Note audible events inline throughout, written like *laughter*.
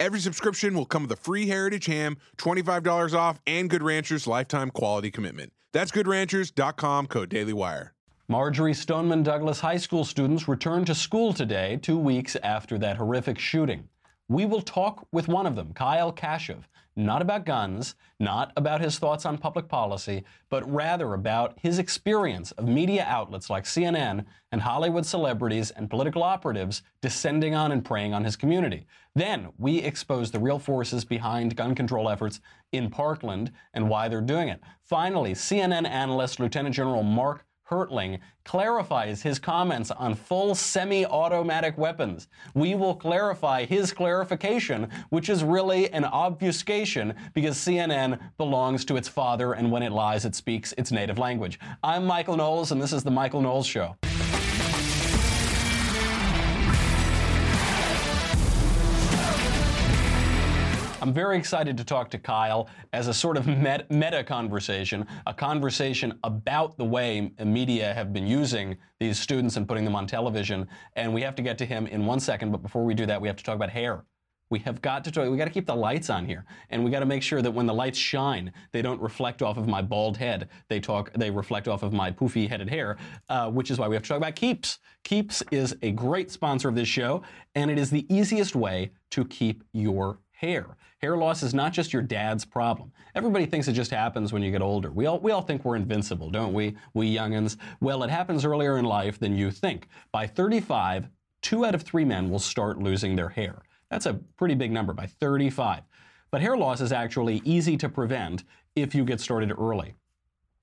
Every subscription will come with a free Heritage ham, $25 off, and Good Ranchers lifetime quality commitment. That's goodranchers.com, code DailyWire. Marjory Stoneman Douglas High School students returned to school today, two weeks after that horrific shooting. We will talk with one of them, Kyle Kashuv, not about guns, not about his thoughts on public policy, but rather about his experience of media outlets like CNN and Hollywood celebrities and political operatives descending on and preying on his community. Then we expose the real forces behind gun control efforts in Parkland and why they're doing it. Finally, CNN analyst Lieutenant General Mark Hertling clarifies his comments on full semi automatic weapons. We will clarify his clarification, which is really an obfuscation because CNN belongs to its father, and when it lies, it speaks its native language. I'm Michael Knowles, and this is The Michael Knowles Show. I'm very excited to talk to Kyle as a sort of meta conversation, a conversation about the way media have been using these students and putting them on television. And we have to get to him in one second, but before we do that, we have to talk about hair. We have got to talk, we got to keep the lights on here, and we got to make sure that when the lights shine, they don't reflect off of my bald head. They talk, they reflect off of my poofy headed hair, uh, which is why we have to talk about Keeps. Keeps is a great sponsor of this show, and it is the easiest way to keep your hair. Hair loss is not just your dad's problem. Everybody thinks it just happens when you get older. We all, we all think we're invincible, don't we? We youngins. Well, it happens earlier in life than you think. By 35, two out of three men will start losing their hair. That's a pretty big number by 35. But hair loss is actually easy to prevent if you get started early.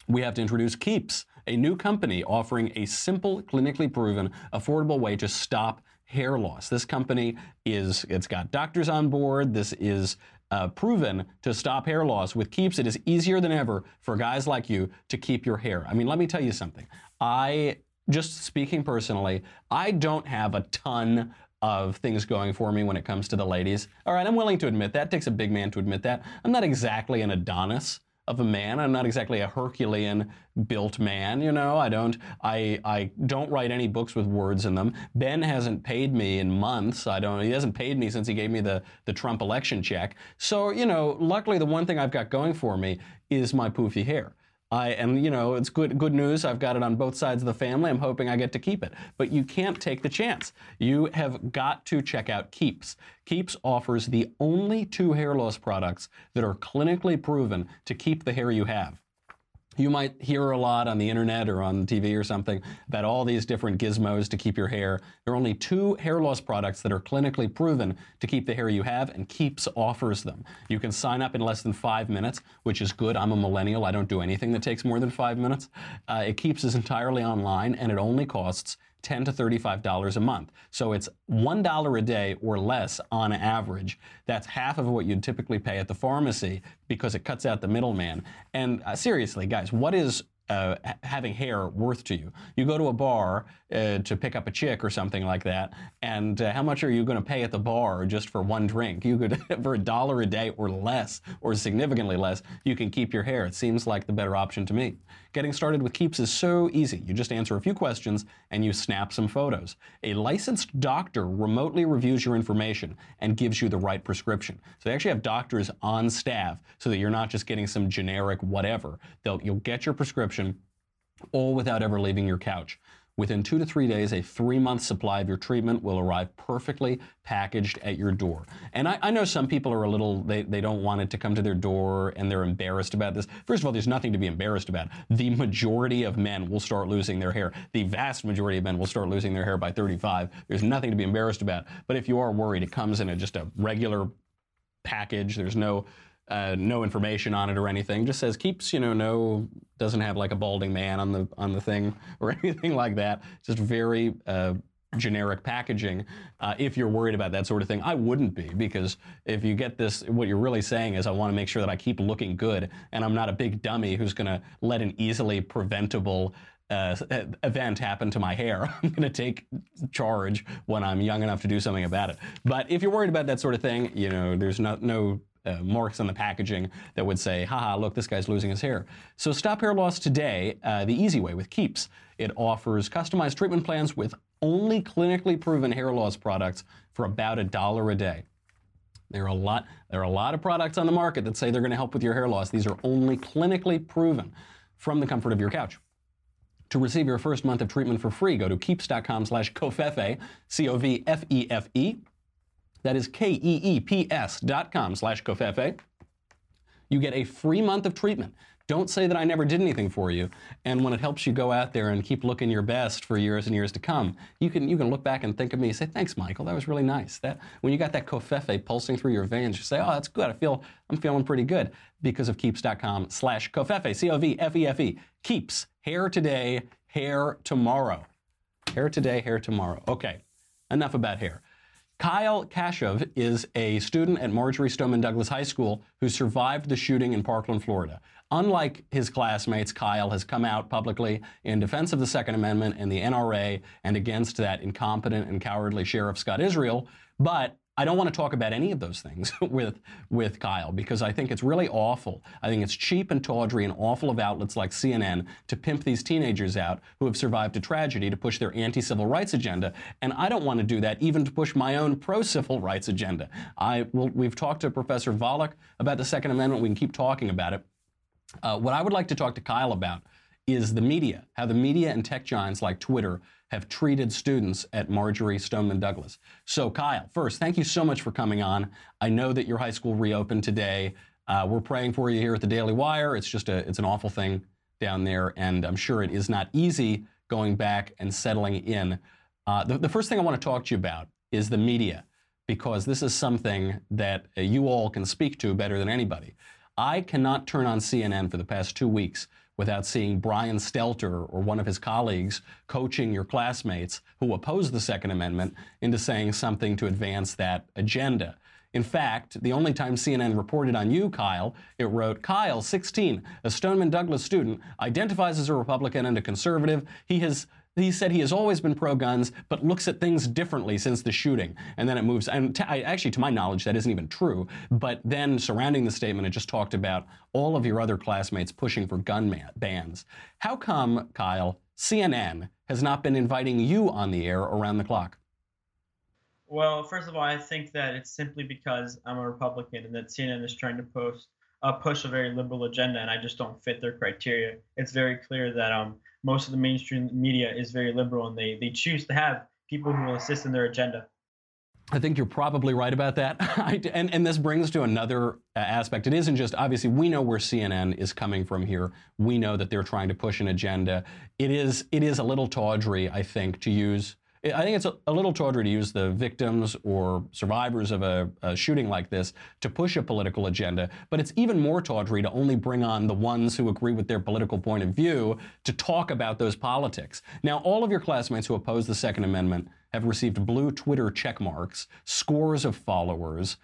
We have to introduce Keeps, a new company offering a simple, clinically proven, affordable way to stop hair loss. This company is, it's got doctors on board. This is uh, proven to stop hair loss. With Keeps, it is easier than ever for guys like you to keep your hair. I mean, let me tell you something. I, just speaking personally, I don't have a ton of things going for me when it comes to the ladies. All right, I'm willing to admit that. It takes a big man to admit that. I'm not exactly an Adonis of a man. I'm not exactly a Herculean built man, you know. I don't I I don't write any books with words in them. Ben hasn't paid me in months. I don't he hasn't paid me since he gave me the the Trump election check. So, you know, luckily the one thing I've got going for me is my poofy hair. I and you know it's good good news. I've got it on both sides of the family. I'm hoping I get to keep it. But you can't take the chance. You have got to check out Keeps. Keeps offers the only two hair loss products that are clinically proven to keep the hair you have. You might hear a lot on the internet or on TV or something about all these different gizmos to keep your hair. There are only two hair loss products that are clinically proven to keep the hair you have, and Keeps offers them. You can sign up in less than five minutes, which is good. I'm a millennial. I don't do anything that takes more than five minutes. Uh, it Keeps is entirely online, and it only costs 10 to $35 a month. So it's $1 a day or less on average. That's half of what you'd typically pay at the pharmacy because it cuts out the middleman. And uh, seriously, guys, what is uh, having hair worth to you. You go to a bar uh, to pick up a chick or something like that, and uh, how much are you going to pay at the bar just for one drink? You could, *laughs* for a dollar a day or less, or significantly less, you can keep your hair. It seems like the better option to me. Getting started with Keeps is so easy. You just answer a few questions and you snap some photos. A licensed doctor remotely reviews your information and gives you the right prescription. So they actually have doctors on staff so that you're not just getting some generic whatever. They'll, you'll get your prescription all without ever leaving your couch. Within two to three days, a three month supply of your treatment will arrive perfectly packaged at your door. And I, I, know some people are a little, they, they don't want it to come to their door and they're embarrassed about this. First of all, there's nothing to be embarrassed about. The majority of men will start losing their hair. The vast majority of men will start losing their hair by 35. There's nothing to be embarrassed about. But if you are worried, it comes in a, just a regular package. There's no uh, no information on it or anything. Just says keeps, you know, no doesn't have like a balding man on the on the thing *laughs* or anything like that. Just very uh, generic packaging. Uh, if you're worried about that sort of thing, I wouldn't be because if you get this, what you're really saying is I want to make sure that I keep looking good, and I'm not a big dummy who's going to let an easily preventable uh, event happen to my hair. *laughs* I'm going to take charge when I'm young enough to do something about it. But if you're worried about that sort of thing, you know, there's no, no uh, marks on the packaging that would say, haha, look, this guy's losing his hair. So stop hair loss today uh, the easy way with Keeps. It offers customized treatment plans with only clinically proven hair loss products for about a dollar a day. There are a lot there are a lot of products on the market that say they're going to help with your hair loss. These are only clinically proven from the comfort of your couch. To receive your first month of treatment for free, go to keeps.com slash covfefe, C-O-V-F-E-F-E. That is K-E-E-P-S dot com slash covfefe. You get a free month of treatment. Don't say that I never did anything for you. And when it helps you go out there and keep looking your best for years and years to come, you can you can look back and think of me and say, "Thanks, Michael. That was really nice." That when you got that covfefe pulsing through your veins, you say, "Oh, that's good. I feel I'm feeling pretty good because of keeps.com/covfefe. C-O-V-F-E-F-E. Keeps hair today, hair tomorrow. Hair today, hair tomorrow. Okay. Enough about hair. Kyle Kashuv is a student at Marjory Stoneman Douglas High School who survived the shooting in Parkland, Florida. Unlike his classmates, Kyle has come out publicly in defense of the Second Amendment and the NRA and against that incompetent and cowardly Sheriff Scott Israel. But I don't want to talk about any of those things *laughs* with with Kyle because I think it's really awful. I think it's cheap and tawdry and awful of outlets like CNN to pimp these teenagers out who have survived a tragedy to push their anti-civil rights agenda. And I don't want to do that even to push my own pro-civil rights agenda. I will, we've talked to Professor Volokh about the Second Amendment. We can keep talking about it. Uh, what I would like to talk to Kyle about is the media, how the media and tech giants like Twitter have treated students at Marjory Stoneman Douglas. So, Kyle, first, thank you so much for coming on. I know that your high school reopened today. Uh, we're praying for you here at the Daily Wire. It's just a, it's an awful thing down there, and I'm sure it is not easy going back and settling in. Uh, the, the, first thing I want to talk to you about is the media, because this is something that uh, you all can speak to better than anybody. I cannot turn on CNN for the past two weeks without seeing Brian Stelter or one of his colleagues coaching your classmates who oppose the Second Amendment into saying something to advance that agenda. In fact, the only time CNN reported on you, Kyle, it wrote, Kyle, 16, a Stoneman Douglas student, identifies as a Republican and a conservative. He has he said he has always been pro guns, but looks at things differently since the shooting. And then it moves. And actually, to my knowledge, that isn't even true. But then surrounding the statement, it just talked about all of your other classmates pushing for gun bans. How come, Kyle, CNN has not been inviting you on the air around the clock? Well, first of all, I think that it's simply because I'm a Republican and that CNN is trying to post uh, push a very liberal agenda, and I just don't fit their criteria. It's very clear that um, most of the mainstream media is very liberal, and they they choose to have people who will assist in their agenda. I think you're probably right about that. *laughs* and, and this brings to another uh, aspect. It isn't just, obviously, we know where CNN is coming from here. We know that they're trying to push an agenda. It is, it is a little tawdry, I think, to use I think it's a, a, little tawdry to use the victims or survivors of a, a, shooting like this to push a political agenda, but it's even more tawdry to only bring on the ones who agree with their political point of view to talk about those politics. Now, all of your classmates who oppose the Second Amendment have received blue Twitter check marks, scores of followers.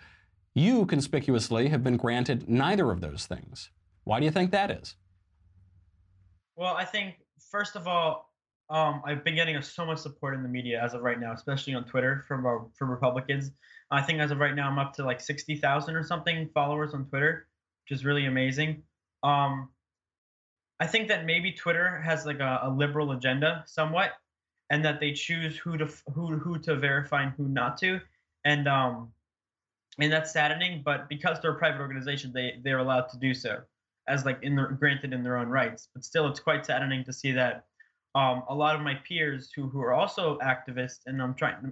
You conspicuously have been granted neither of those things. Why do you think that is? Well, I think, first of all, um, I've been getting so much support in the media as of right now, especially on Twitter from uh, from Republicans. I think as of right now, I'm up to like sixty thousand or something followers on Twitter, which is really amazing. Um, I think that maybe Twitter has like a, a, liberal agenda somewhat, and that they choose who to who who to verify and who not to, and um, and that's saddening. But because they're a private organization, they they're allowed to do so, as like in the granted in their own rights. But still, it's quite saddening to see that um, a lot of my peers who who are also activists, and I'm trying to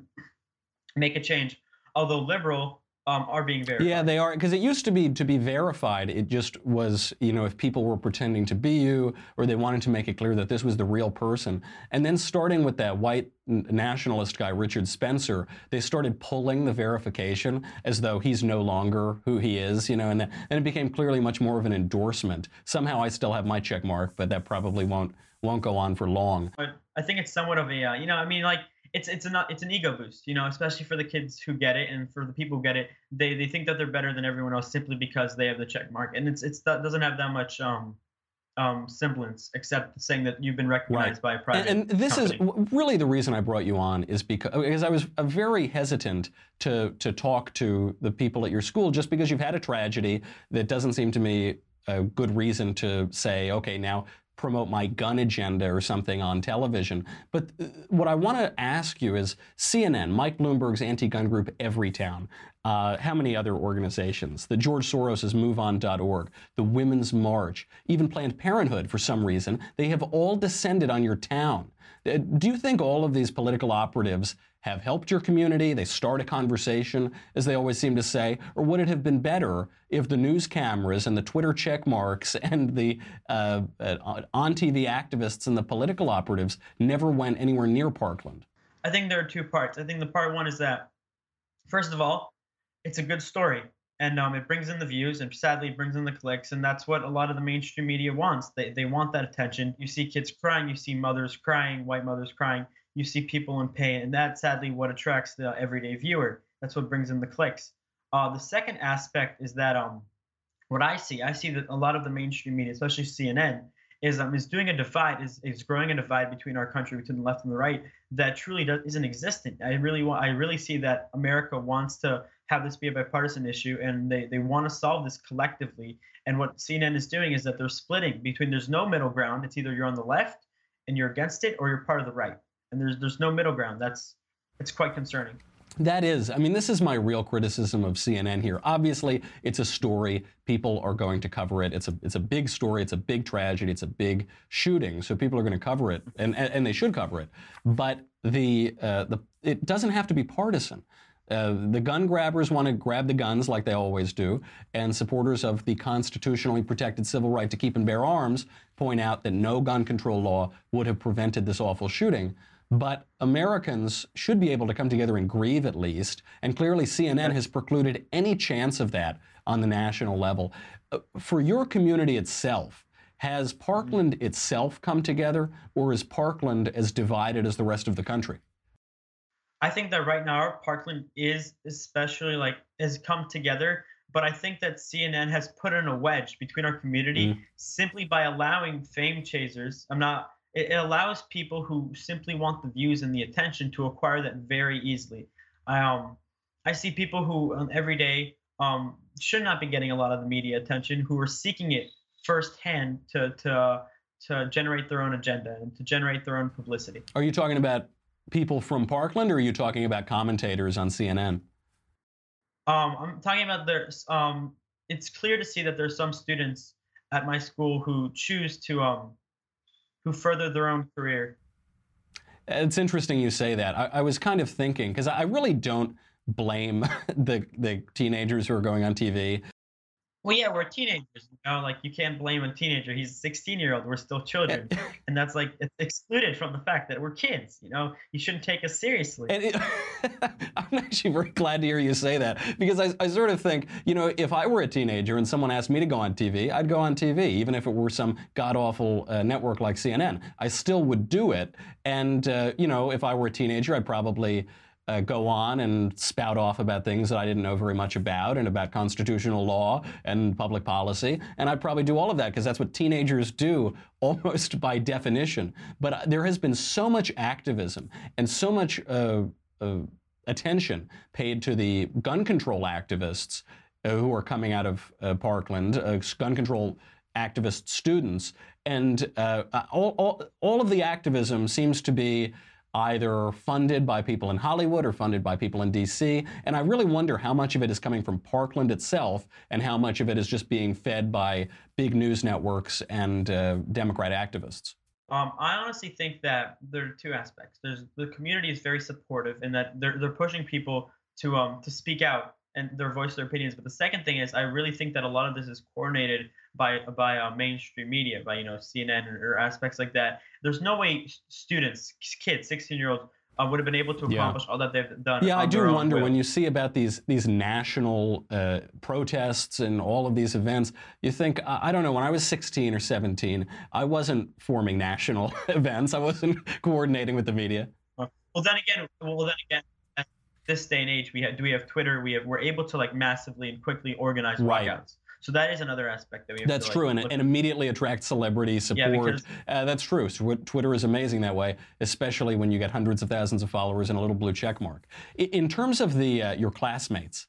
make a change, although liberal, um, are being verified. Yeah, they are because it used to be to be verified. It just was, you know, if people were pretending to be you or they wanted to make it clear that this was the real person. And then starting with that white nationalist guy Richard Spencer, they started pulling the verification as though he's no longer who he is, you know, and then it became clearly much more of an endorsement. Somehow I still have my check mark, but that probably won't won't go on for long. But I think it's somewhat of a, uh, you know, I mean, like it's it's an it's an ego boost, you know, especially for the kids who get it and for the people who get it, they they think that they're better than everyone else simply because they have the check mark, and it's it's that doesn't have that much um um, semblance, except saying that you've been recognized right. by a private. And, and this company. is really the reason I brought you on is because, because I was uh, very hesitant to to talk to the people at your school just because you've had a tragedy that doesn't seem to me a good reason to say, okay, now promote my gun agenda or something on television. But uh, what I want to ask you is CNN, Mike Bloomberg's anti-gun group Everytown, uh, how many other organizations? The George Soros's MoveOn.org, the Women's March, even Planned Parenthood, for some reason, they have all descended on your town. Uh, do you think all of these political operatives have helped your community? They start a conversation, as they always seem to say? Or would it have been better if the news cameras and the Twitter check marks *laughs* and the uh, uh, on TV activists and the political operatives never went anywhere near Parkland? I think there are two parts. I think the part one is that, first of all, it's a good story and um, it brings in the views and sadly brings in the clicks and that's what a lot of the mainstream media wants they, they want that attention you see kids crying you see mothers crying white mothers crying you see people in pain and that's sadly what attracts the everyday viewer that's what brings in the clicks uh, the second aspect is that um, what i see i see that a lot of the mainstream media especially cnn is um, is doing a divide is, is growing a divide between our country between the left and the right that truly does, isn't existent i really want i really see that america wants to have this be a bipartisan issue and they, they want to solve this collectively. And what CNN is doing is that they're splitting between there's no middle ground. It's either you're on the left and you're against it or you're part of the right. And there's there's no middle ground. That's it's quite concerning. That is, I mean, this is my real criticism of CNN here. Obviously, it's a story. People are going to cover it. It's a, it's a big story. It's a big tragedy. It's a big shooting. So people are going to cover it, and, and they should cover it. But the, uh, the, it doesn't have to be partisan. Uh, the gun grabbers want to grab the guns like they always do, and supporters of the constitutionally protected civil right to keep and bear arms point out that no gun control law would have prevented this awful shooting. But Americans should be able to come together and grieve at least, and clearly CNN has precluded any chance of that on the national level. Uh, for your community itself, has Parkland itself come together, or is Parkland as divided as the rest of the country? I think that right now Parkland is especially like has come together, but I think that CNN has put in a wedge between our community mm. simply by allowing fame chasers. I'm not. It, it, allows people who simply want the views and the attention to acquire that very easily. I um, I see people who um, every day um should not be getting a lot of the media attention who are seeking it firsthand to to to generate their own agenda and to generate their own publicity. Are you talking about people from Parkland, or are you talking about commentators on CNN? Um, I'm talking about there's. Um, it's clear to see that there's some students at my school who choose to um, who further their own career. It's interesting you say that. I, I was kind of thinking because I really don't blame *laughs* the the teenagers who are going on TV. Well, yeah, we're teenagers. You know, like you can't blame a teenager. He's a 16 year old. We're still children, *laughs* and that's like it's excluded from the fact that we're kids. You know, you shouldn't take us seriously. It, *laughs* I'm actually very glad to hear you say that because I, I sort of think, you know, if I were a teenager and someone asked me to go on TV, I'd go on TV, even if it were some god awful uh, network like CNN. I still would do it, and uh, you know, if I were a teenager, I'd probably uh, go on and spout off about things that I didn't know very much about and about constitutional law and public policy. And I'd probably do all of that because that's what teenagers do *laughs* almost by definition. But uh, there has been so much activism and so much uh, uh attention paid to the gun control activists uh, who are coming out of uh, Parkland, gun control activist students. And all, all, all of the activism seems to be either funded by people in Hollywood or funded by people in DC. And I really wonder how much of it is coming from Parkland itself and how much of it is just being fed by big news networks and uh, Democrat activists. Um, I honestly think that there are two aspects. There's the community is very supportive in that they're they're pushing people to um to speak out and their voice their opinions. But the second thing is I really think that a lot of this is coordinated by by uh, mainstream media, by you know CNN or, or aspects like that. There's no way students, kids, 16 year olds uh, would have been able to Yeah. accomplish all that they've done. Yeah, I do wonder will. when you see about these these national uh, protests and all of these events. You think I I don't know. When I was 16 or 17, I wasn't forming national *laughs* events. I wasn't coordinating with the media. Well, then again, well then again, this day and age, we have do we have Twitter? We have we're able to like massively and quickly organize Right. walkouts. So that is another aspect that we have. That's to, like, true, and, look and immediately attract celebrity support. Yeah, because- uh, that's true. So Twitter is amazing that way, especially when you get hundreds of thousands of followers and a little blue check mark. I- In terms of the uh, your classmates,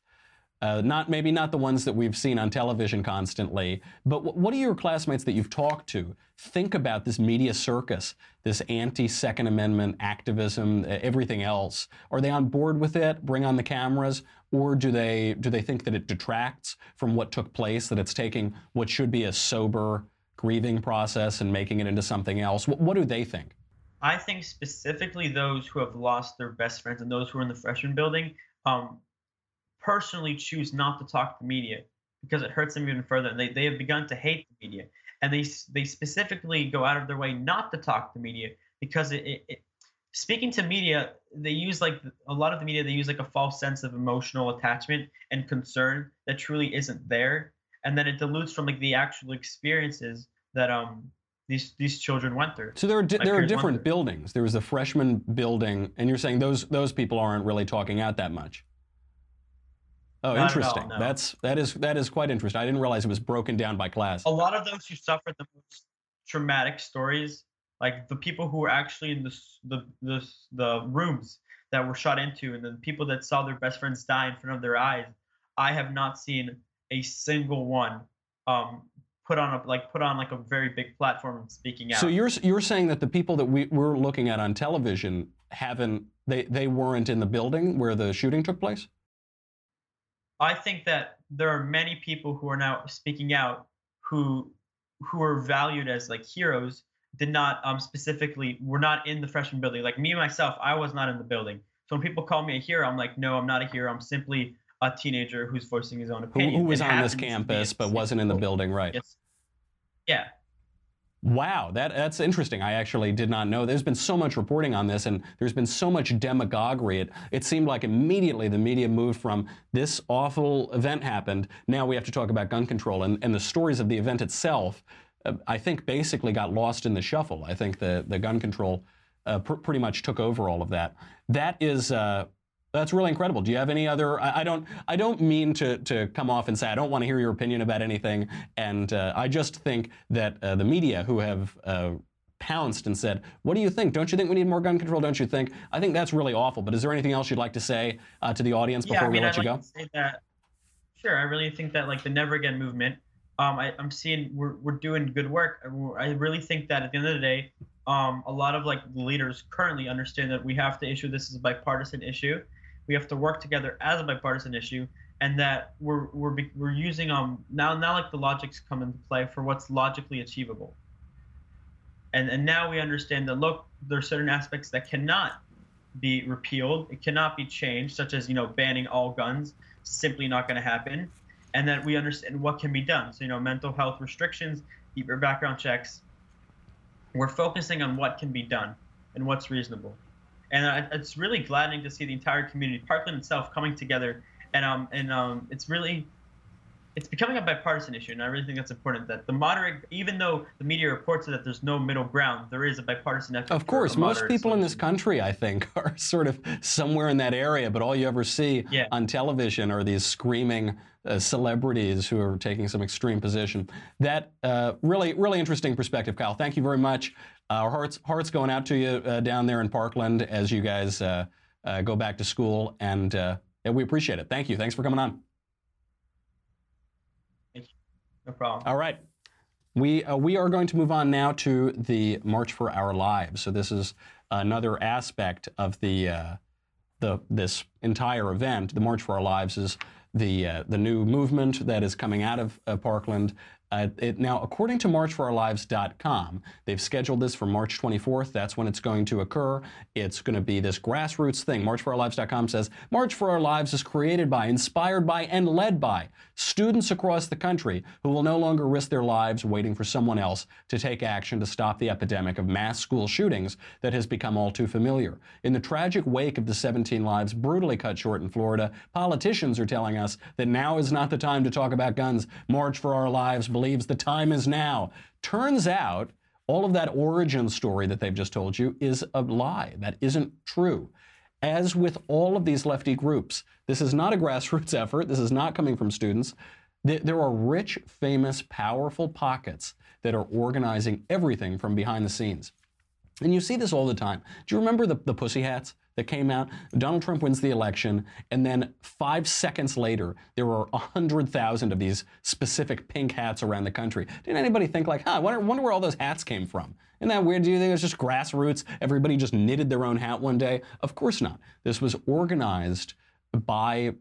uh, not maybe not the ones that we've seen on television constantly, but wh- what do your classmates that you've talked to think about this media circus, this anti-Second Amendment activism, everything else? Are they on board with it? Bring on the cameras, or do they do they think that it detracts from what took place? That it's taking what should be a sober grieving process and making it into something else? What, what do they think? I think specifically those who have lost their best friends and those who are in the freshman building, um, personally choose not to talk to the media because it hurts them even further. And they, they have begun to hate the media. And they, they specifically go out of their way not to talk to media because it, it, it speaking to media, they use like a lot of the media, they use like a false sense of emotional attachment and concern that truly isn't there. And then it dilutes from like the actual experiences that um these these children went through. So there are di- there are different buildings. There was a freshman building, and you're saying those those people aren't really talking out that much. Oh, Not at all, interesting. no. That's that is that is quite interesting. I didn't realize it was broken down by class. a lot of those who suffered the most traumatic stories, like the people who were actually in the the the, the rooms that were shot into, and the people that saw their best friends die in front of their eyes, I have not seen a single one um, put on a like put on like a very big platform and speaking out. So you're you're saying that the people that we we're looking at on television haven't they they weren't in the building where the shooting took place? I think that there are many people who are now speaking out who who are valued as like heroes did not um specifically were not in the freshman building. Like me myself, I was not in the building. So when people call me a hero, I'm like, no, I'm not a hero. I'm simply a teenager who's voicing his own Who, opinion. who was and on this happens to be campus but wasn't in the building, right? Yes. Yeah. Wow, that that's interesting. I actually did not know. There's been so much reporting on this, and there's been so much demagoguery. It it seemed like immediately the media moved from this awful event happened. Now we have to talk about gun control, and and the stories of the event itself. Uh, I think basically got lost in the shuffle. I think the the gun control uh, pr- pretty much took over all of that. That is. Uh, that's really incredible. Do you have any other? I, I don't. I don't mean to to come off and say I don't want to hear your opinion about anything. And uh, I just think that uh, the media who have uh, pounced and said, "What do you think? Don't you think we need more gun control? Don't you think?" I think that's really awful. But is there anything else you'd like to say uh, to the audience before yeah, I we mean, let I'd you like go? to say that. Sure, I really think that like the Never Again movement. Um, I, I'm seeing we're we're doing good work. I- really think that at the end of the day, um, a lot of like leaders currently understand that we have to issue this as a bipartisan issue. We have to work together as a bipartisan issue, and that we're we're we're using um now now like the logics come into play for what's logically achievable. And and now we understand that look, there are certain aspects that cannot be repealed. It cannot be changed, such as you know banning all guns. Simply not going to happen. And that we understand what can be done. So you know, mental health restrictions, deeper background checks. We're focusing on what can be done and what's reasonable. And it's really gladdening to see the entire community, Parkland itself, coming together. And um and um it's really it's becoming a bipartisan issue, and I really think that's important. That the moderate, even though the media reports that there's no middle ground, there is a bipartisan effort. Of course, most people in this country, I think, *laughs* are sort of somewhere in that area. But all you ever see Yeah. on television are these screaming uh, celebrities who are taking some extreme position. That uh, really, really interesting perspective, Kyle. Thank you very much. Our hearts, hearts going out to you uh, down there in Parkland as you guys uh, uh, go back to school, and uh, yeah, we appreciate it. Thank you. Thanks for coming on. No problem. All right. We, uh, we are going to move on now to the March for Our Lives. So this is another aspect of the, uh, the this entire event. The March for Our Lives is the uh, the new movement that is coming out of uh, Parkland Uh, it, now, according to MarchForOurLives.com, they've scheduled this for March 24th. That's when it's going to occur. It's going to be this grassroots thing. MarchForOurLives.com says March for Our Lives is created by, inspired by, and led by students across the country who will no longer risk their lives waiting for someone else to take action to stop the epidemic of mass school shootings that has become all too familiar. In the tragic wake of the 17 lives brutally cut short in Florida, politicians are telling us that now is not the time to talk about guns. March for Our Lives believes the time is now. Turns out, all of that origin story that they've just told you is a lie. That isn't true. As with all of these lefty groups, this is not a *laughs* grassroots effort. This is not coming from students. There are rich, famous, powerful pockets that are organizing everything from behind the scenes. And you see this all the time. Do you remember the, the Pussy Hats that came out? Donald Trump wins the election, and then five seconds later, there were 100,000 of these specific pink hats around the country. Didn't anybody think, like, huh, I wonder, wonder where all those hats came from? Isn't that weird? Do you think it was just grassroots? Everybody just knitted their own hat one day? Of course not. This was organized by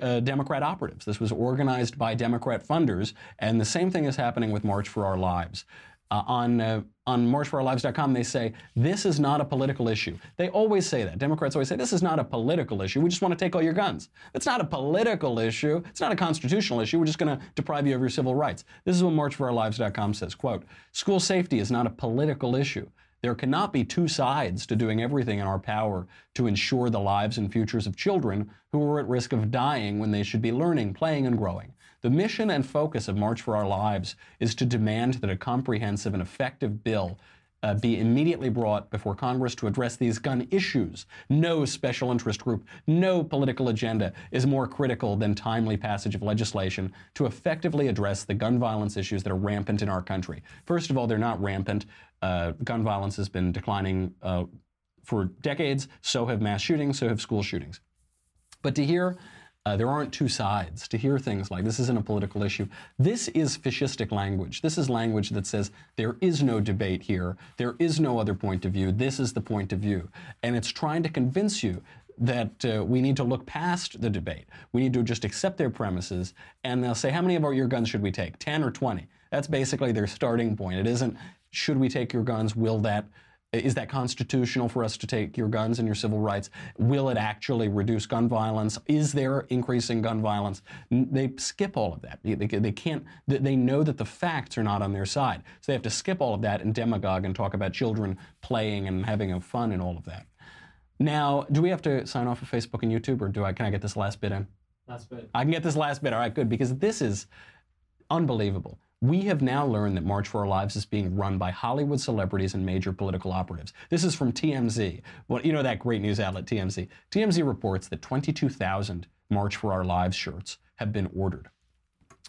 uh, Democrat operatives. This was organized by Democrat funders, and the same thing is happening with March for Our Lives. Uh, on uh, on marchforourlives.com, they say this is not a political issue. They always say that. Democrats always say this is not a political issue. We just want to take all your guns. It's not a political issue. It's not a constitutional issue. We're just going to deprive you of your civil rights. This is what marchforourlives.com says. Quote: School safety is not a political issue. There cannot be two sides to doing everything in our power to ensure the lives and futures of children who are at risk of dying when they should be learning, playing, and growing. The mission and focus of March for Our Lives is to demand that a comprehensive and effective bill uh, be immediately brought before Congress to address these gun issues. No special interest group, no political agenda is more critical than timely passage of legislation to effectively address the gun violence issues that are rampant in our country. First of all, they're not rampant. Uh, gun violence has been declining uh, for decades. So have mass shootings, so have school shootings. But to hear uh, there aren't two sides. To hear things like this isn't a political issue. This is fascistic language. This is language that says there is no debate here. There is no other point of view. This is the point of view. And it's trying to convince you that uh, we need to look past the debate. We need to just accept their premises. And they'll say, how many of our, your guns should we take? 10 or 20? That's basically their starting point. It isn't, should we take your guns? Will that is that constitutional for us to take your guns and your civil rights? Will it actually reduce gun violence? Is there increasing gun violence? They skip all of that. They, they can't, they know that the facts are not on their side. So they have to skip all of that and demagogue and talk about children playing and having fun and all of that. Now, do we have to sign off of Facebook and YouTube or do I, can I get this last bit in? Last bit. I can get this last bit. All right, good, because this is unbelievable. We have now learned that March for Our Lives is being run by Hollywood celebrities and major political operatives. This is from TMZ. Well, you know that great news outlet, TMZ. TMZ reports that 22,000 March for Our Lives shirts have been ordered.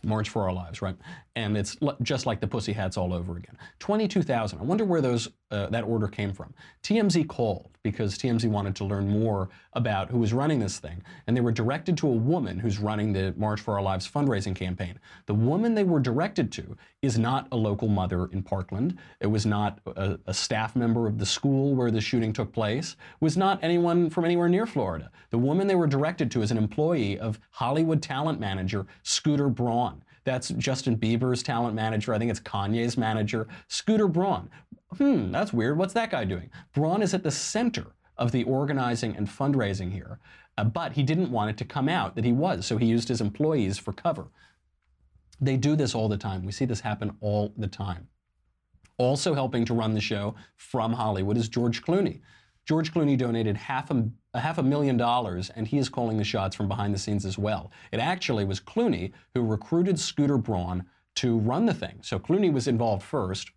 March for Our Lives, right? And it's just like the Pussy Hats all over again. 22,000. I wonder where those uh, that order came from. TMZ called because TMZ wanted to learn more about who was running this thing, and they were directed to a woman who's running the March for Our Lives fundraising campaign. The woman they were directed to is not a local mother in Parkland. It was not a, a staff member of the school where the shooting took place. It was not anyone from anywhere near Florida. The woman they were directed to is an employee of Hollywood talent manager Scooter Braun. That's Justin Bieber's talent manager. I think it's Kanye's manager, Scooter Braun. Hmm, that's weird. What's that guy doing? Braun is at the center of the organizing and fundraising here, uh, but he didn't want it to come out that he was, so he used his employees for cover. They do this all the time. We see this happen all the time. Also helping to run the show from Hollywood is George Clooney. George Clooney donated half a, a, half a million dollars, and he is calling the shots from behind the scenes as well. It actually was Clooney who recruited Scooter Braun to run the thing. So Clooney was involved first.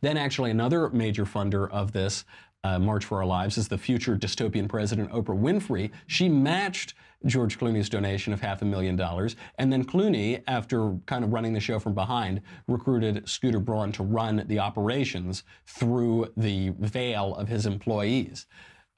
Then, actually, another major funder of this uh, March for Our Lives is the future dystopian president Oprah Winfrey. She matched George Clooney's donation of half a million dollars. And then Clooney, after kind of running the show from behind, recruited Scooter Braun to run the operations through the veil of his employees.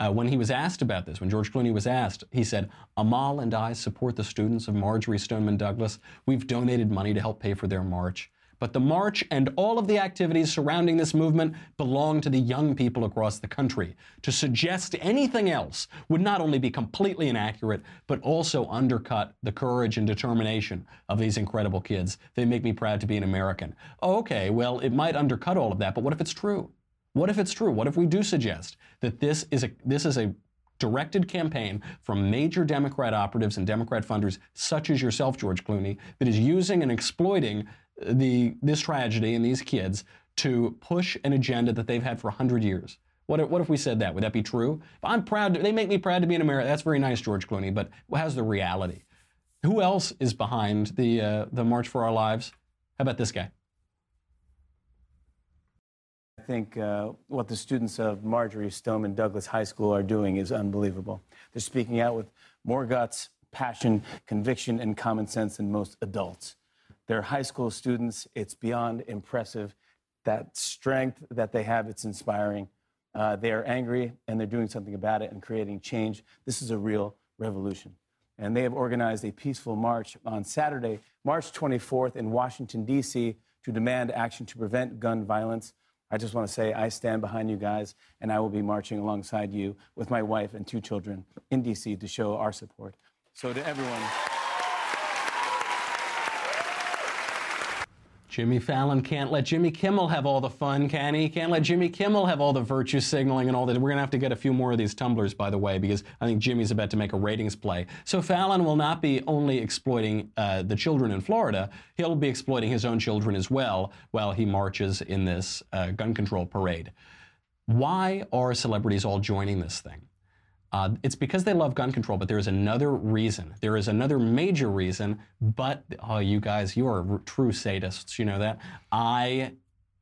Uh, when he was asked about this, when George Clooney was asked, he said, Amal and I support the students of Marjory Stoneman Douglas. We've donated money to help pay for their march. But the march and all of the activities surrounding this movement belong to the young people across the country. To suggest anything else would not only be completely inaccurate, but also undercut the courage and determination of these incredible kids. They make me proud to be an American. okay, well, it might undercut all of that, but what if it's true? What if it's true? What if we do suggest that this is a this is a directed campaign from major Democrat operatives and Democrat funders such as yourself, George Clooney, that is using and exploiting the this tragedy and these kids to push an agenda that they've had for 100 years. What if, what if we said that? Would that be true? I'm proud. To, they make me proud to be an American. That's very nice, George Clooney. But how's the reality? Who else is behind the uh, the March for Our Lives? How about this guy? I think uh, what the students of Marjory Stoneman Douglas High School are doing is unbelievable. They're speaking out with more guts, passion, conviction, and common sense than most adults. They're high school students. It's beyond impressive. That strength that they have, it's inspiring. Uh, they are angry and they're doing something about it and creating change. This is a real revolution. And they have organized a peaceful march on Saturday, March 24th in Washington, D.C., to demand action to prevent gun violence. I just want to say I stand behind you guys, and I will be marching alongside you with my wife and two children in D.C. to show our support. So, to everyone. Jimmy Fallon can't let Jimmy Kimmel have all the fun, can he? Can't let Jimmy Kimmel have all the virtue signaling and all that. We're going to have to get a few more of these tumblers, by the way, because I think Jimmy's about to make a ratings play. So Fallon will not be only exploiting uh, the children in Florida, he'll be exploiting his own children as well while he marches in this uh, gun control parade. Why are celebrities all joining this thing? Uh, it's because they love gun control, but there is another reason. There is another major reason. But oh, you guys, you are true sadists. You know that. I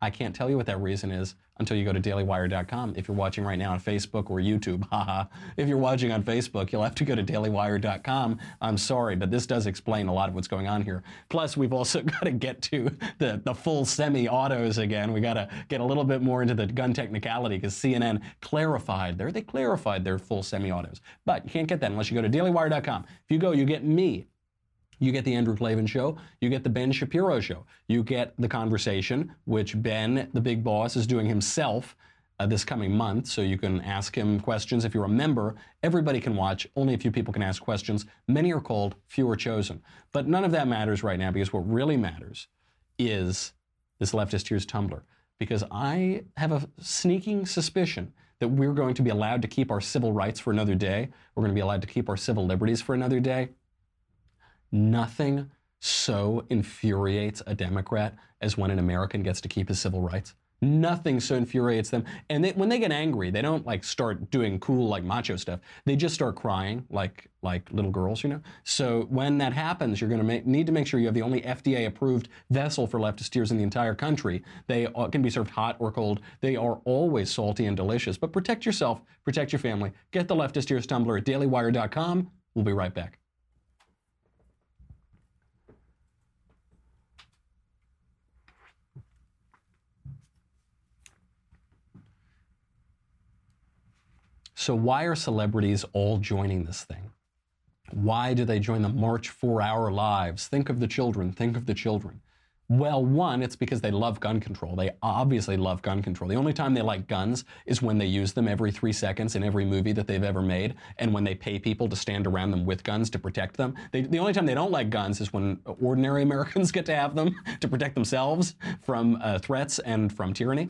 I can't tell you what that reason is until you go to dailywire.com. If you're watching right now on Facebook or YouTube, *laughs* haha. if you're watching on Facebook, you'll have to go to dailywire.com. I'm sorry, but this does explain a lot of what's going on here. Plus, we've also *laughs* got to get to the, the full semi-autos again. We got to get a little bit more into the gun technicality because CNN clarified there. They clarified their full semi-autos. But you can't get that unless you go to dailywire.com. If you go, you get me you get the Andrew Klavan show. You get the Ben Shapiro show. You get the conversation, which Ben, the big boss, is doing himself uh, this coming month. So you can ask him questions. If you're a member, everybody can watch. Only a few people can ask questions. Many are called, few are chosen. But none of that matters right now because what really matters is this leftist tears tumbler. Because I have a sneaking suspicion that we're going to be allowed to keep our civil rights for another day. We're going to be allowed to keep our civil liberties for another day. Nothing so infuriates a Democrat as when an American gets to keep his civil rights. Nothing so infuriates them. And they, when they get angry, they don't like start doing cool like macho stuff. They just start crying like like little girls, you know. So when that happens, you're going to need to make sure you have the only FDA approved vessel for leftist tears in the entire country. They can be served hot or cold. They are always salty and delicious. But protect yourself, protect your family. Get the leftist tears tumbler at dailywire.com. We'll be right back. So, why are celebrities all joining this thing? Why do they join the March for Our Lives? Think of the children, think of the children. Well, one, it's because they love gun control. They obviously love gun control. The only time they like guns is when they use them every three seconds in every movie that they've ever made, and when they pay people to stand around them with guns to protect them. They, the only time they don't like guns is when ordinary Americans *laughs* get to have them to protect themselves from uh, threats and from tyranny.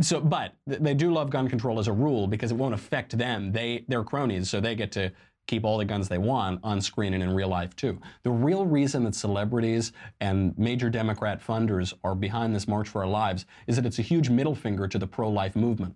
So, but they do love gun control as a rule because it won't affect them. They they're cronies, so they get to keep all the guns they want on screen and in real life too. The real reason that celebrities and major Democrat funders are behind this March for Our Lives is that it's a huge middle finger to the pro-life movement.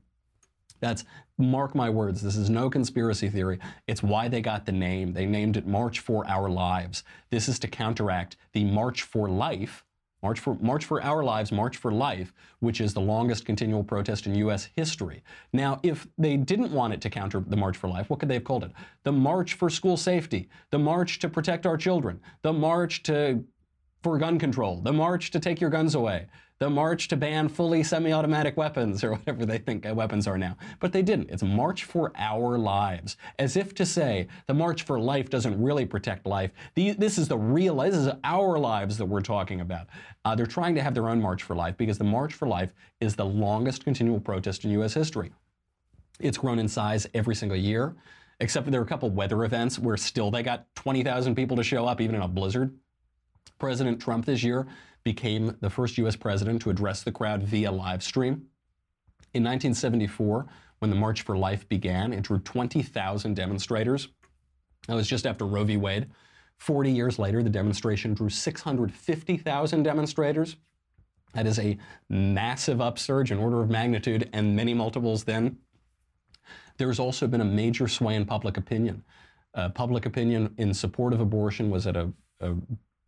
That's mark my words. This is no conspiracy theory. It's why they got the name. They named it March for Our Lives. This is to counteract the March for Life March for, March for Our Lives, March for Life, which is the longest continual protest in U.S. history. Now, if they didn't want it to counter the March for Life, what could they have called it? The March for School Safety, the March to Protect Our Children, the March to for gun control, the march to take your guns away, the march to ban fully semi automatic weapons *laughs* or whatever they think weapons are now. But they didn't. It's March for Our Lives, as if to say the March for Life doesn't really protect life. this is the real, this is our lives that we're talking about. Uh, they're trying to have their own March for Life because the March for Life is the longest continual protest in U.S. history. It's grown in size every single year, except for there were a couple weather events where still they got 20,000 people to show up, even in a blizzard. President Trump this year became the first U.S. president to address the crowd via live stream. In 1974, when the March for Life began, it drew 20,000 demonstrators. That was just after Roe v. Wade. 40 years later, the demonstration drew 650,000 demonstrators. That is a massive upsurge in order of magnitude and many multiples then. There's also been a major sway in public opinion. Uh, public opinion in support of abortion was at a, a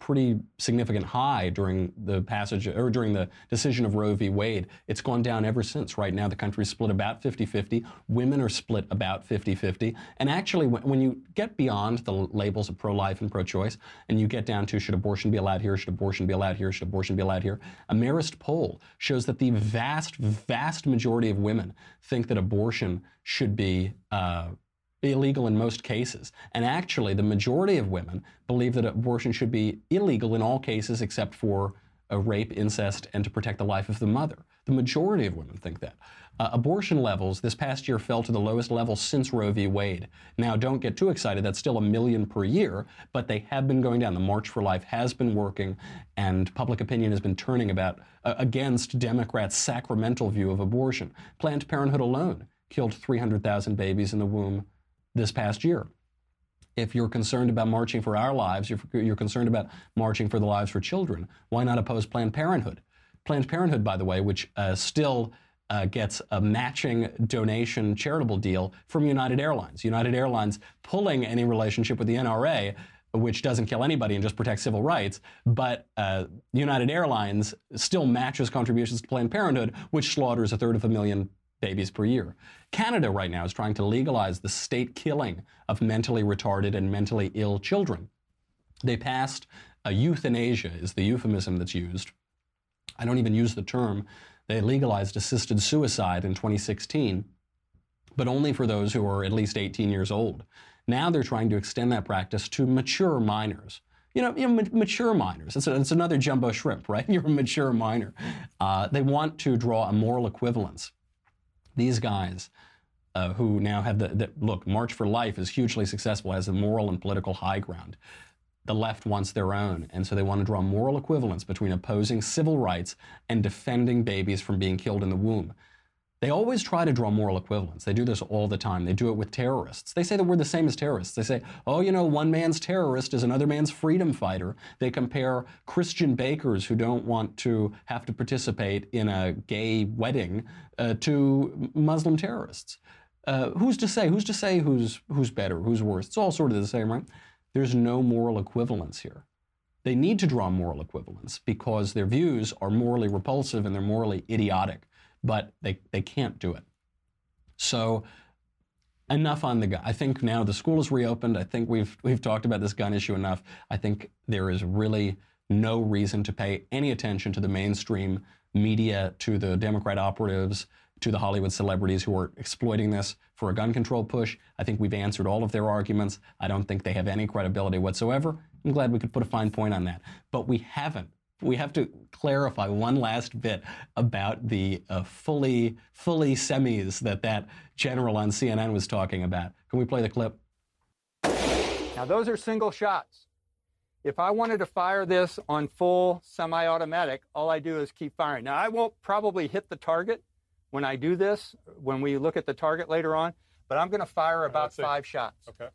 pretty significant high during the passage or during the decision of Roe v. Wade. It's gone down ever since. Right now, the country's split about 50 50. Women are split about 50 50. And actually, when, you get beyond the labels of pro life and pro choice and you get down to should abortion be allowed here, should abortion be allowed here, should abortion be allowed here, a Marist poll shows that the vast, vast majority of women think that abortion should be. Uh, illegal in most cases. And actually, the majority of women believe that abortion should be illegal in all cases except for a rape, incest, and to protect the life of the mother. The majority of women think that. Uh, abortion levels this past year fell to the lowest level since Roe v. Wade. Now, don't get too excited. That's still a million per year, but they have been going down. The March for Life has been working, and public opinion has been turning about uh, against Democrats' sacramental view of abortion. Planned Parenthood alone killed 300,000 babies in the womb this past year. If you're concerned about marching for our lives, if you're concerned about marching for the lives for children, why not oppose Planned Parenthood? Planned Parenthood, by the way, which uh, still uh, gets a matching donation charitable deal from United Airlines. United Airlines pulling any relationship with the NRA, which doesn't kill anybody and just protects civil rights, but uh, United Airlines still matches contributions to Planned Parenthood, which slaughters a third of a million babies per year. Canada right now is trying to legalize the state killing of mentally retarded and mentally ill children. They passed a euthanasia is the euphemism that's used. I don't even use the term. They legalized assisted suicide in 2016, but only for those who are at least 18 years old. Now they're trying to extend that practice to mature minors. You know, you know mature minors. It's, a, it's another jumbo shrimp, right? *laughs* You're a mature minor. Uh, they want to draw a moral equivalence these guys uh, who now have the, the, look, March for Life is hugely successful, as a moral and political high ground. The left wants their own, and so they want to draw moral equivalence between opposing civil rights and defending babies from being killed in the womb. They always try to draw moral equivalence. They do this all the time. They do it with terrorists. They say that we're the same as terrorists. They say, oh, you know, one man's terrorist is another man's freedom fighter. They compare Christian bakers who don't want to have to participate in a gay wedding uh, to Muslim terrorists. Uh, who's to say? Who's to say who's who's better, who's worse? It's all sort of the same, right? There's no moral equivalence here. They need to draw moral equivalence because their views are morally repulsive and they're morally idiotic but they, they can't do it. So enough on the gun. I think now the school is reopened. I think we've we've talked about this gun issue enough. I think there is really no reason to pay any attention to the mainstream media, to the Democrat operatives, to the Hollywood celebrities who are exploiting this for a gun control push. I think we've answered all of their arguments. I don't think they have any credibility whatsoever. I'm glad we could put a fine point on that. But we haven't we have to clarify one last bit about the uh, fully fully semis that that general on CNN was talking about. Can we play the clip? Now those are single shots. If I wanted to fire this on full semi-automatic, all I do is keep firing. Now I won't probably hit the target when I do this, when we look at the target later on, but I'm going to fire about five shots. Okay.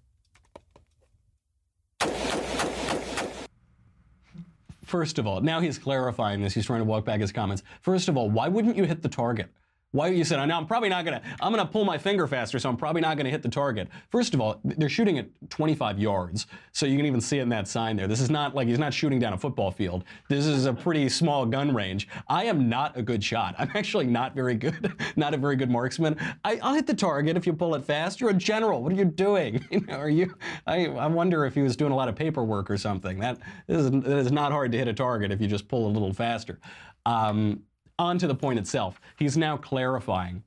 First of all, now he's clarifying this. He's trying to walk back his comments. First of all, why wouldn't you hit the target? Why you said, "Now I'm probably not gonna. I'm gonna pull my finger faster, so I'm probably not gonna hit the target." First of all, they're shooting at 25 yards, so you can even see it in that sign there. This is not like he's not shooting down a football field. This is a pretty small gun range. I am not a good shot. I'm actually not very good. *laughs* not a very good marksman. I, will hit the target if you pull it fast. You're a general. What are you doing? *laughs* Are you? I, I wonder if he was doing a lot of paperwork or something. That is, that is not hard to hit a target if you just pull a little faster. Um, on to the point itself. He's now clarifying.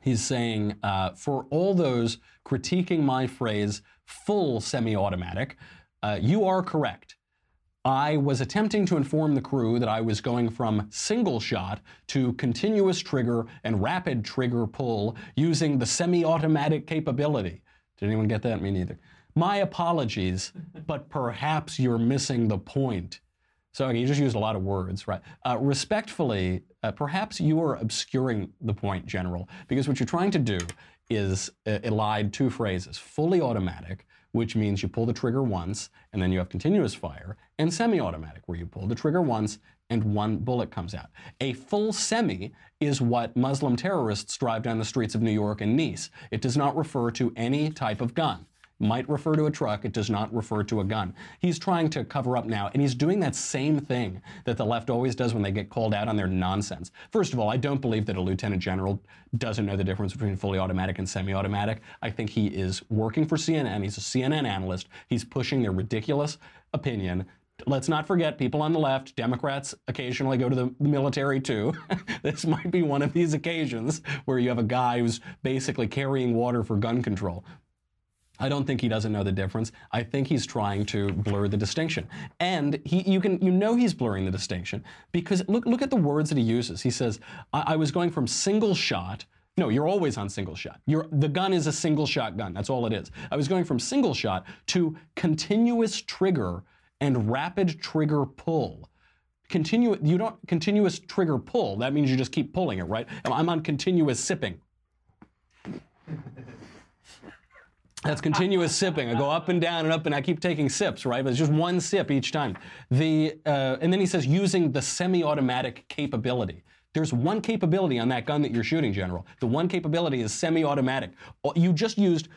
He's saying, uh, for all those critiquing my phrase, full semi automatic, uh, you are correct. I was attempting to inform the crew that I was going from single shot to continuous trigger and rapid trigger pull using the semi automatic capability. Did anyone get that? Me neither. My apologies, but perhaps you're missing the point. So you just used a lot of words, right? Uh, respectfully, uh, perhaps you are obscuring the point, General, because what you're trying to do is uh, elide two phrases fully automatic, which means you pull the trigger once and then you have continuous fire, and semi automatic, where you pull the trigger once and one bullet comes out. A full semi is what Muslim terrorists drive down the streets of New York and Nice. It does not refer to any type of gun might refer to a truck, it does not refer to a gun. He's trying to cover up now, and he's doing that same thing that the left always does when they get called out on their nonsense. First of all, I don't believe that a lieutenant general doesn't know the difference between fully automatic and semi automatic. I think he is working for CNN, he's a CNN analyst, he's pushing their ridiculous opinion let's not forget people on the left, Democrats occasionally go to the military too. *laughs* this might be one of these occasions where you have a guy who's basically carrying water for gun control. I don't think he doesn't know the difference. I think he's trying to blur the distinction. And he, you can, you know he's blurring the distinction because look, look at the words that he uses. He says, I, I was going from single shot no, you're always on single shot. You're, the gun is a single shot gun. That's all it is. I was going from single shot to continuous trigger and rapid trigger pull. Continue, you don't continuous trigger pull. That means you just keep pulling it, right? I'm on continuous sipping. That's continuous sipping. I go up and down and up, and I keep taking sips, right? But it's just one sip each time. The uh, and then he says using the semi-automatic capability. There's one capability on that gun that you're shooting, General. The one capability is semi-automatic. You just used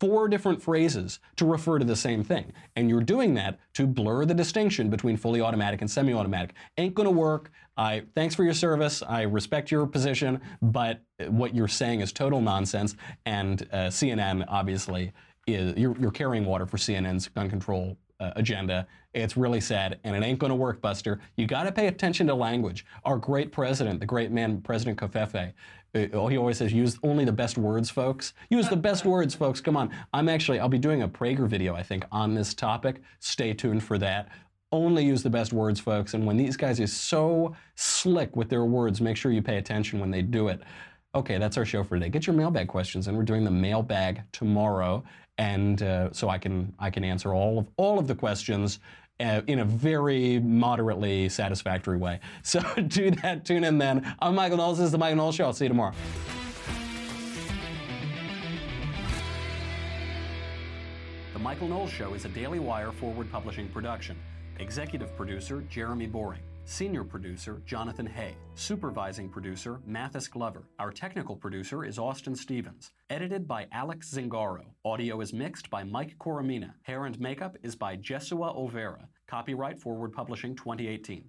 four different phrases to refer to the same thing, and you're doing that to blur the distinction between fully automatic and semi-automatic. Ain't gonna work. I thanks for your service. I respect your position, but what you're saying is total nonsense. And uh, CNN obviously is you're, you're, carrying water for CNN's gun control uh, agenda. It's really sad, and it ain't going to work, Buster. You got to pay attention to language. Our great president, the great man, President Covfefe, uh, he always says, use only the best words, folks. Use the best words, folks. Come on. I'm actually, I'll be doing a Prager video, I think, on this topic. Stay tuned for that only use the best words, folks. And when these guys are so slick with their words, make sure you pay attention when they do it. Okay, that's our show for today. Get your mailbag questions, and we're doing the mailbag tomorrow, and uh, so I can I can answer all of all of the questions. Uh, in a very moderately satisfactory way. *laughs* So do that. Tune in then. I'm Michael Knowles. This is the Michael Knowles Show. I'll see you tomorrow. The Michael Knowles Show is a Daily Wire forward publishing production. Executive producer Jeremy Boring. Senior producer Jonathan Hay. Supervising producer Mathis Glover. Our technical producer is Austin Stevens. Edited by Alex Zingaro. Audio is mixed by Mike Coromina. Hair and makeup is by Jesua Olvera. Copyright Forward Publishing 2018.